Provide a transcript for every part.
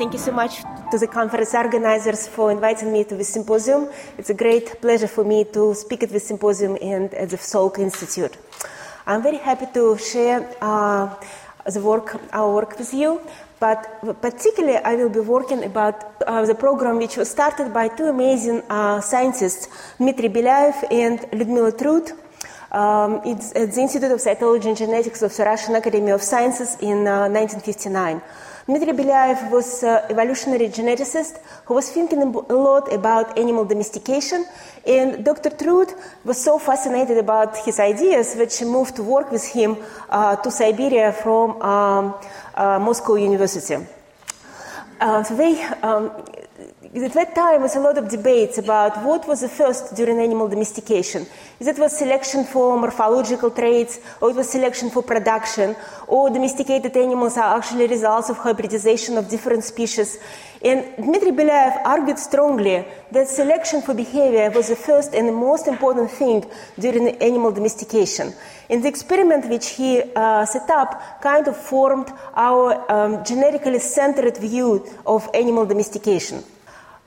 Thank you so much to the conference organizers for inviting me to this symposium. It's a great pleasure for me to speak at this symposium and at the Salk Institute. I'm very happy to share uh, the work, our work with you, but particularly I will be working about uh, the program which was started by two amazing uh, scientists, Dmitry Belyaev and Lyudmila Trut. Um, it's at the Institute of Cytology and Genetics of the Russian Academy of Sciences in 1959. Uh, Dmitry Belyaev was an evolutionary geneticist who was thinking a lot about animal domestication, and Dr. Trut was so fascinated about his ideas that she moved to work with him uh, to Siberia from um, uh, Moscow University. Uh, they um, at that time was a lot of debates about what was the first during animal domestication. Is it was selection for morphological traits, or it was selection for production, or domesticated animals are actually results of hybridization of different species. And Dmitry Belyaev argued strongly that selection for behavior was the first and the most important thing during animal domestication. And the experiment which he uh, set up kind of formed our um, genetically centered view of animal domestication.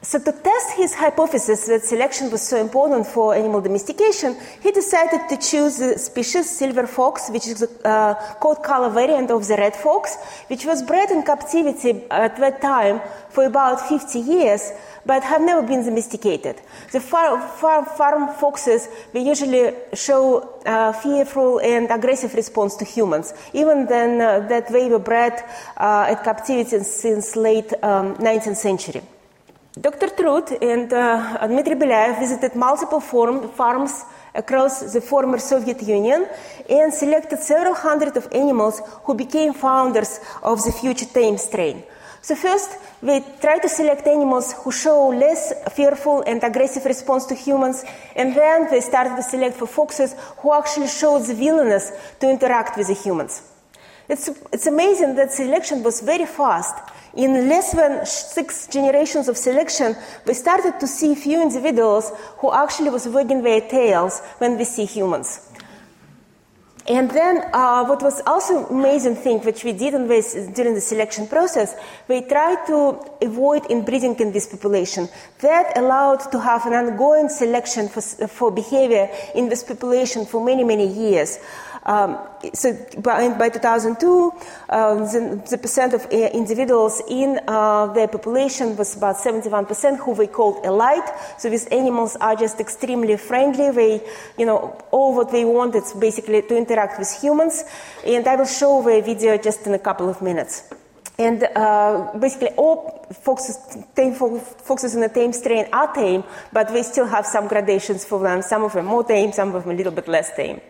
So, to test his hypothesis that selection was so important for animal domestication, he decided to choose the species silver fox, which is a uh, coat color variant of the red fox, which was bred in captivity at that time for about 50 years, but have never been domesticated. The farm, farm, farm foxes they usually show uh, fearful and aggressive response to humans, even then uh, that they were bred uh, at captivity since late um, 19th century. Dr. Trut and uh, Dmitry Belyaev visited multiple form, farms across the former Soviet Union and selected several hundred of animals who became founders of the future tame strain. So first, we try to select animals who show less fearful and aggressive response to humans, and then they started to select for foxes who actually showed the willingness to interact with the humans. It's, it's amazing that selection was very fast in less than six generations of selection, we started to see few individuals who actually was wagging their tails when we see humans. And then, uh, what was also amazing thing which we did in this, during the selection process, we tried to avoid inbreeding in this population. That allowed to have an ongoing selection for, for behavior in this population for many, many years. Um, so by, by 2002, uh, the, the, percent of uh, individuals in uh, their population was about 71%, who we called elite. So these animals are just extremely friendly. They, you know, all what they want is basically to interact with humans. And I will show the video just in a couple of minutes. And uh, basically, all foxes, tame foxes in the tame strain are tame, but we still have some gradations for them. Some of them more tame, some of them a little bit less tame.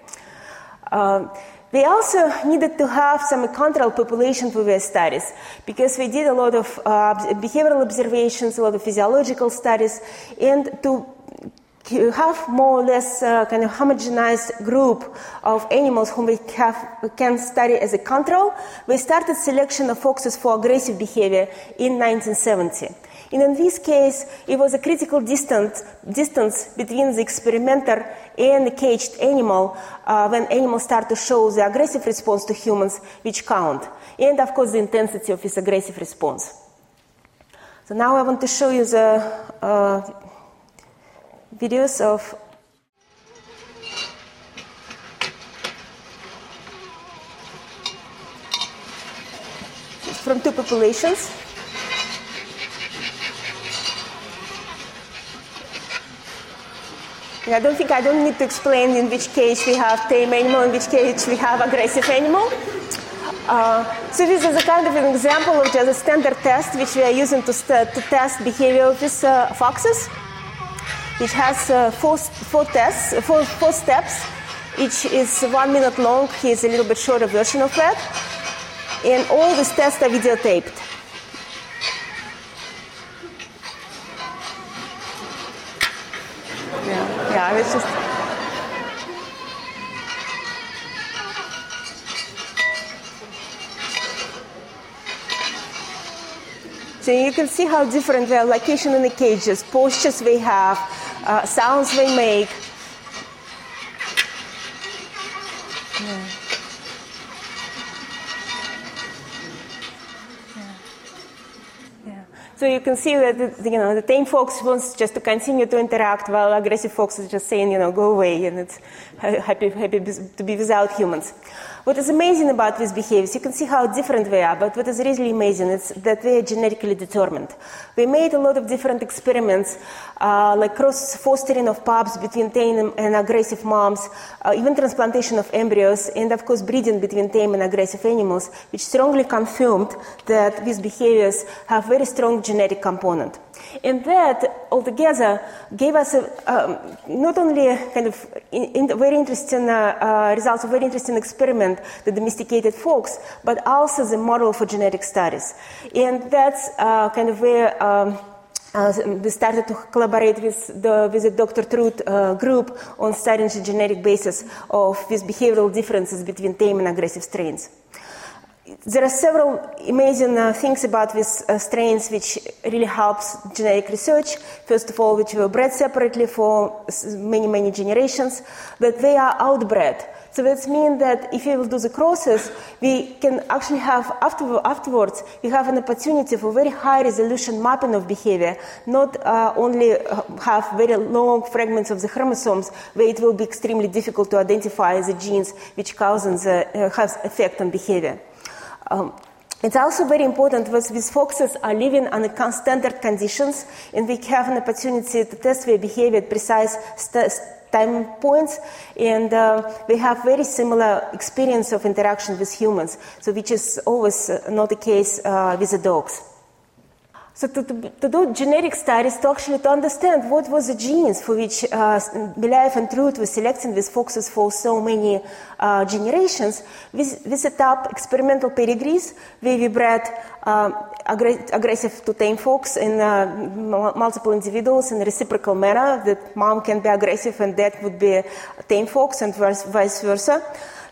Um, they also needed to have some control population for their studies because we did a lot of uh, behavioral observations, a lot of physiological studies, and to have more or less uh, kind of homogenized group of animals whom we have, can study as a control, we started selection of foxes for aggressive behavior in 1970. And in this case, it was a critical distance, distance between the experimenter and the caged animal uh, when animals start to show the aggressive response to humans, which count. And of course, the intensity of this aggressive response. So now I want to show you the uh, videos of from two populations. I don't think I don't need to explain in which case we have tame animal, in which case we have aggressive animal. Uh, so this is a kind of an example of just a standard test which we are using to, st- to test behavior of these uh, foxes. It has uh, four, four tests, four, four steps. Each is one minute long. Here's a little bit shorter version of that. And all these tests are videotaped. So you can see how different their location in the cages, postures they have, uh, sounds they make. Yeah. Yeah. So you can see that the, you know the tame fox wants just to continue to interact, while aggressive fox is just saying you know go away, and it's happy happy to be without humans. What is amazing about these behaviors, you can see how different they are, but what is really amazing is that they are genetically determined. We made a lot of different experiments, uh, like cross fostering of pups between tame and aggressive moms, uh, even transplantation of embryos, and of course breeding between tame and aggressive animals, which strongly confirmed that these behaviors have very strong genetic component. And that altogether gave us a, um, not only kind of in, in very interesting uh, uh, results, a very interesting experiment, the domesticated fox, but also the model for genetic studies. And that's uh, kind of where um, uh, we started to collaborate with the, with the Dr. Trut uh, group on studying the genetic basis of these behavioral differences between tame and aggressive strains there are several amazing uh, things about these uh, strains which really helps genetic research. First of all, which were bred separately for many, many generations, that they are outbred. So that means that if we will do the crosses, we can actually have after, afterwards, we have an opportunity for very high resolution mapping of behavior, not uh, only uh, have very long fragments of the chromosomes where it will be extremely difficult to identify the genes which cause the, uh, has effect on behavior. Um, it's also very important that these foxes are living under standard conditions and we have an opportunity to test their behavior at precise st- time points and uh, we have very similar experience of interaction with humans, so which is always uh, not the case uh, with the dogs. So to, to, to, do genetic studies to actually to understand what was the genes for which uh, and Trut was selecting these foxes for so many uh, generations, we, we, set up experimental pedigrees where we bred uh, aggressive to tame fox in uh, multiple individuals in a reciprocal manner. That mom can be aggressive and dad would be tame fox and vice versa.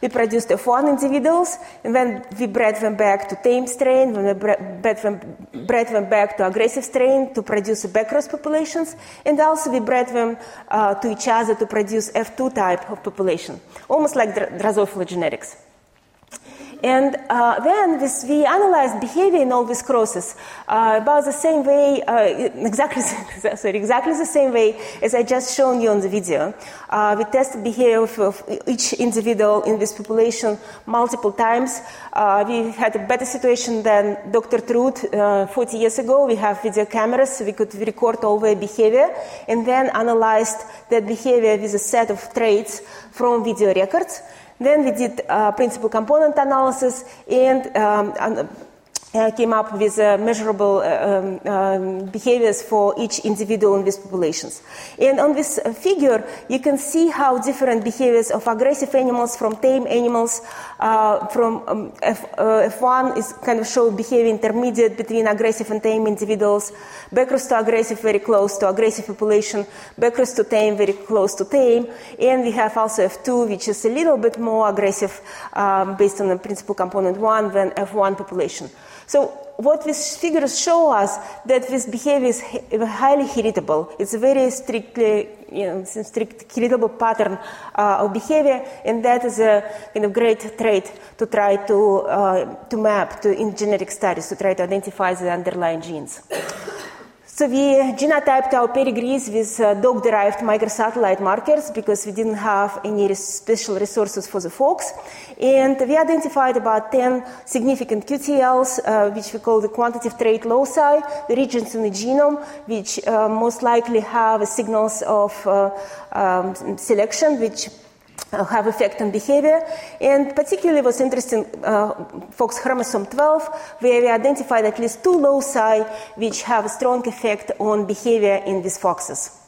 We produced F1 individuals, and then we bred them back to tame strain, when we bred them, bred them back to aggressive strain to produce backcross populations, and also we bred them uh, to each other to produce F2 type of population, almost like Drosophila genetics. And uh, then this, we analyzed behavior in all these crosses uh, about the same way, uh, exactly, sorry, exactly the same way as I just shown you on the video. Uh, we tested behavior of, of, each individual in this population multiple times. Uh, we had a better situation than Dr. Trut uh, 40 years ago. We have video cameras, so we could record all their behavior and then analyzed that behavior with a set of traits from video records. Then we did uh, principal component analysis and um, uh, came up with uh, measurable uh, um, um, behaviors for each individual in these populations. And on this uh, figure, you can see how different behaviors of aggressive animals from tame animals uh, from um, F, F1 is kind of show behavior intermediate between aggressive and tame individuals, backcross to aggressive very close to aggressive population, backcross to tame very close to tame, and we have also F2 which is a little bit more aggressive um, based on the principal component 1 than F1 population. So what these figures show us that this behavior is highly heritable. It's a very strictly, you know, strict heritable pattern uh, of behavior, and that is a kind of great trait to try to uh, to map to in genetic studies to try to identify the underlying genes. So we genotyped our pedigrees with uh, dog-derived microsatellite markers because we didn't have any special resources for the fox. And we identified about 10 significant QTLs, uh, which we call the quantitative trait loci, the regions in the genome, which uh, most likely have signals of uh, um, selection, which have effect on behavior. And particularly was interesting uh, Fox chromosome 12, where we identified at least two loci which have a strong effect on behavior in these foxes.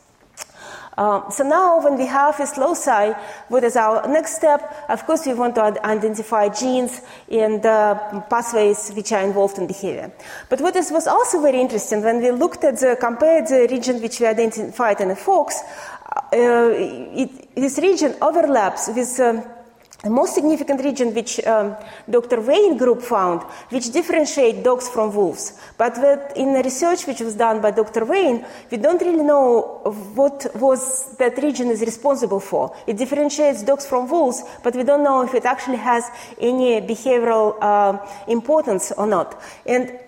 Uh, so now when we have this loci, what is our next step? Of course, we want to identify genes and uh, pathways which are involved in behavior. But what is, was also very interesting, when we looked at the, compared the region which we identified in the fox, uh, it, this region overlaps with the most significant region which um, Dr. Wayne group found, which differentiate dogs from wolves. But in the research which was done by Dr. Wayne, we don't really know what was that region is responsible for. It differentiates dogs from wolves, but we don't know if it actually has any behavioral uh, importance or not. And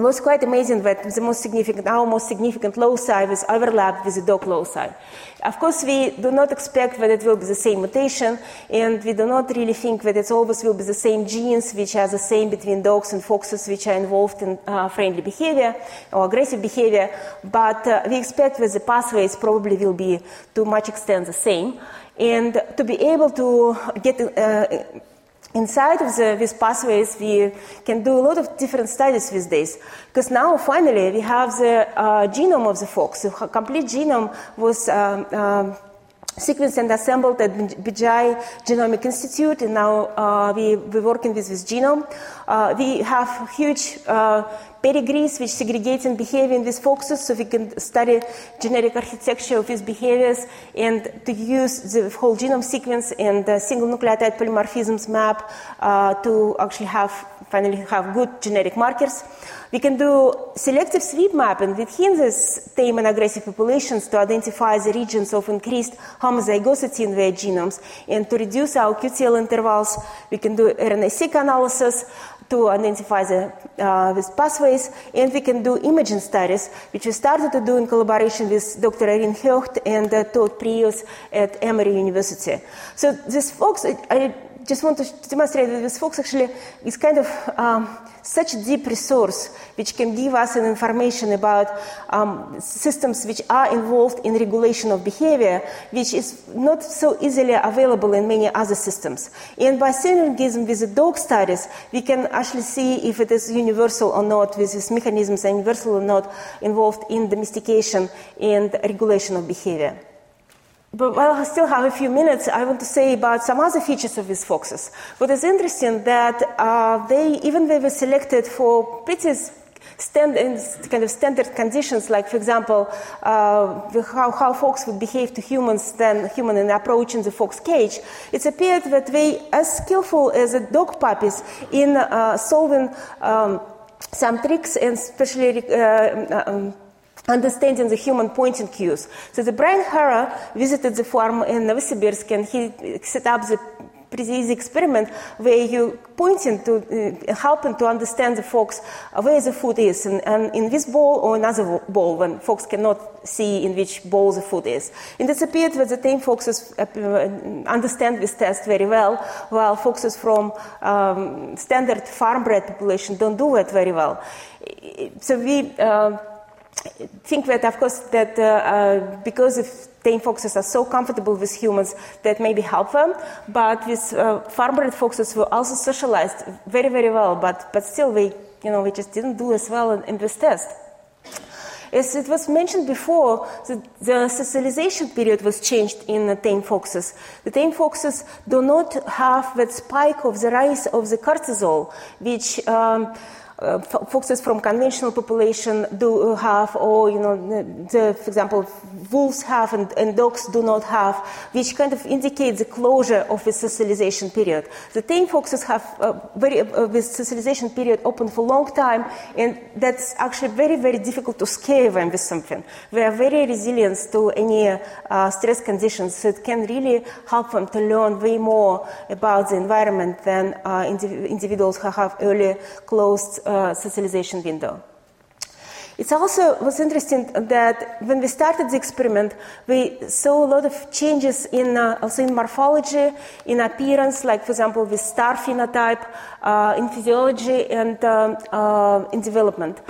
it was quite amazing that the most significant, our most significant loci was overlapped with the dog loci. Of course, we do not expect that it will be the same mutation, and we do not really think that it always will be the same genes which are the same between dogs and foxes which are involved in uh, friendly behavior or aggressive behavior, but uh, we expect that the pathways probably will be to much extent the same. And to be able to get uh, inside of the, these pathways, we can do a lot of different studies with this. Because now, finally, we have the uh, genome of the fox. The complete genome was um, um, sequenced and assembled at BGI Genomic Institute, and now uh, we, we're working with this genome. Uh, we have huge uh, pedigrees which segregate and behave in these foxes so we can study genetic architecture of these behaviors and to use the whole genome sequence and the single nucleotide polymorphisms map uh, to actually have finally have good genetic markers. We can do selective sweep mapping within these tame and aggressive populations to identify the regions of increased homozygosity in their genomes and to reduce our QTL intervals. We can do RNA-seq analysis to identify the, uh, these pathways, and we can do imaging studies, which we started to do in collaboration with Dr. Erin Hecht and uh, Todd Preuss at Emory University. So these folks, I, I just want to demonstrate that this folks actually is kind of um, such a deep resource which can give us an information about um, systems which are involved in regulation of behavior, which is not so easily available in many other systems. And by synergism with the dog studies, we can actually see if it is universal or not, with these mechanisms are universal or not involved in domestication and regulation of behavior. But while I still have a few minutes, I want to say about some other features of these foxes. What is interesting that uh, they, even they were selected for pretty stand, kind of standard conditions, like for example, uh, how, how fox would behave to humans than human in approaching the fox cage. It appeared that they as skillful as the dog puppies in uh, solving um, some tricks and especially uh, um, understanding the human pointing cues. So the Brian Hare visited the farm in Novosibirsk and he set up the pretty easy experiment where you pointing to uh, helping to understand the fox uh, where the food is and, and, in this bowl or another bowl when fox cannot see in which bowl the food is and it appeared that the tame foxes uh, understand this test very well while foxes from um, standard farm bred population don't do it very well so we uh, think that, of course, that uh, uh, because if tame foxes are so comfortable with humans, that maybe help them. But with uh, farm-bred foxes, were also socialized very, very well. But but still, we you know we just didn't do as well in, in this test. As it was mentioned before, the, the, socialization period was changed in the tame foxes. The tame foxes do not have that spike of the rise of the cortisol, which um, uh, foxes from conventional population do have, or you know, the, for example, wolves have and, and, dogs do not have, which kind of indicates the closure of the socialization period. The tame foxes have a very uh, this socialization period open for a long time, and that's actually very very difficult to scare them with something. They are very resilient to any uh, stress conditions, so it can really help them to learn way more about the environment than uh, indiv- individuals who have early closed uh, socialization window. It also was interesting that when we started the experiment, we saw a lot of changes in uh, also in morphology, in appearance, like for example with star phenotype, uh, in physiology and um, uh, in development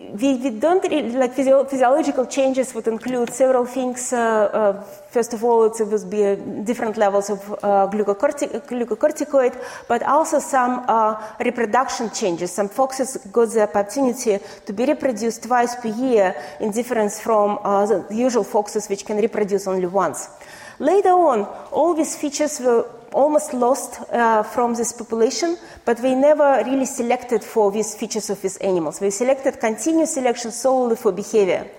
we, we don't really, like physio- physiological changes would include several things. Uh, uh, first of all, it would be uh, different levels of uh, glucocortic- glucocorticoid, but also some uh, reproduction changes. Some foxes got the opportunity to be reproduced twice per year, in difference from uh, the usual foxes, which can reproduce only once. Later on, all these features were almost lost uh, from this population, but we never really selected for these features of these animals. We selected continuous selection solely for behavior.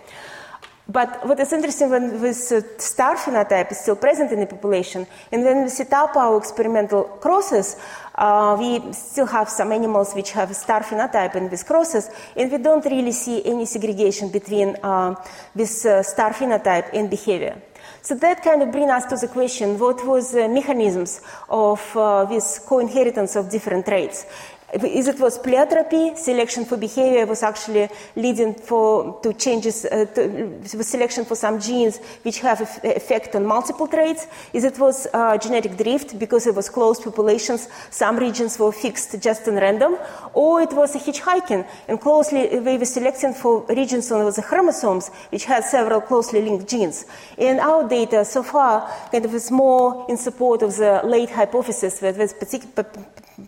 But what is interesting when this uh, star phenotype is still present in the population, and when we set up our experimental crosses, uh, we still have some animals which have star phenotype in this crosses, and we don't really see any segregation between uh, this uh, star phenotype and behavior. So that kind of brings us to the question, what was the mechanisms of uh, this co-inheritance of different traits? Is it was pleiotropy, selection for behavior was actually leading for to changes, uh, to, selection for some genes which have effect on multiple traits. Is it was uh, genetic drift because it was closed populations, some regions were fixed just in random, or it was a hitchhiking and closely we were selecting for regions on the chromosomes which had several closely linked genes. And our data so far kind of is more in support of the late hypothesis that this particular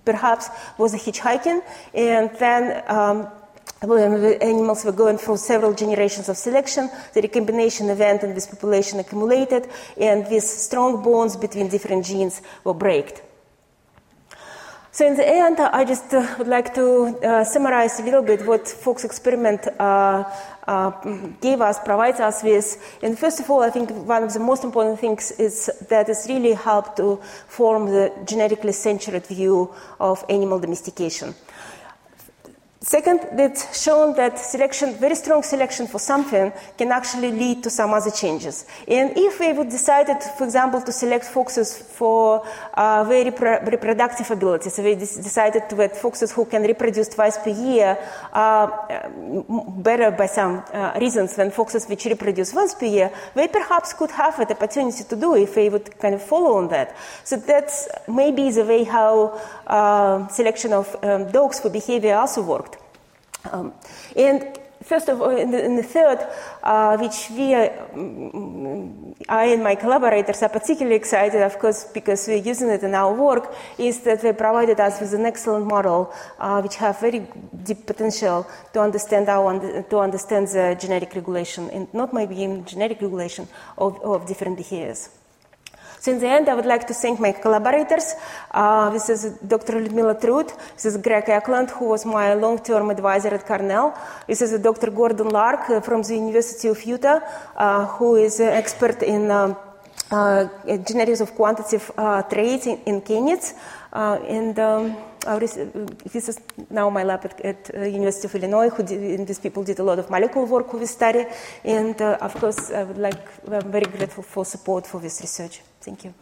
perhaps was a hitchhiking, and then um, when the animals were going through several generations of selection, the recombination event in this population accumulated, and these strong bonds between different genes were breaked. So in the end, I just uh, would like to uh, summarize a little bit what Fox experiment uh, uh, gave us, provides us with. And first of all, I think one of the most important things is that it's really helped to form the genetically centered view of animal domestication. Second, it's shown that selection, very strong selection for something can actually lead to some other changes. And if we would decided, for example, to select foxes for uh, very reproductive ability, so we decided to get foxes who can reproduce twice per year uh, better by some uh, reasons than foxes which reproduce once per year, we perhaps could have an opportunity to do if we would kind of follow on that. So that's maybe the way how uh, selection of um, dogs for behavior also worked. Um, and first of all, in the, in the third, uh, which we, mm, I and my collaborators are particularly excited, of course, because we're using it in our work, is that they provided us with an excellent model uh, which have very deep potential to understand our to understand the genetic regulation, and not maybe in genetic regulation of, of different behaviors. So in the end, I would like to thank my collaborators. Uh, this is Dr. Ludmila Trut. This is Greg Acland, who was my long-term advisor at Cornell. This is Dr. Gordon Lark uh, from the University of Utah, uh, who is an expert in uh, uh, genetics of quantitative uh, traits in, in canids. and um, this is now my lab at, at uh, University of Illinois, who did, these people did a lot of molecular work with this study. And uh, of course, I would like, I'm very grateful for support for this research. Thank you.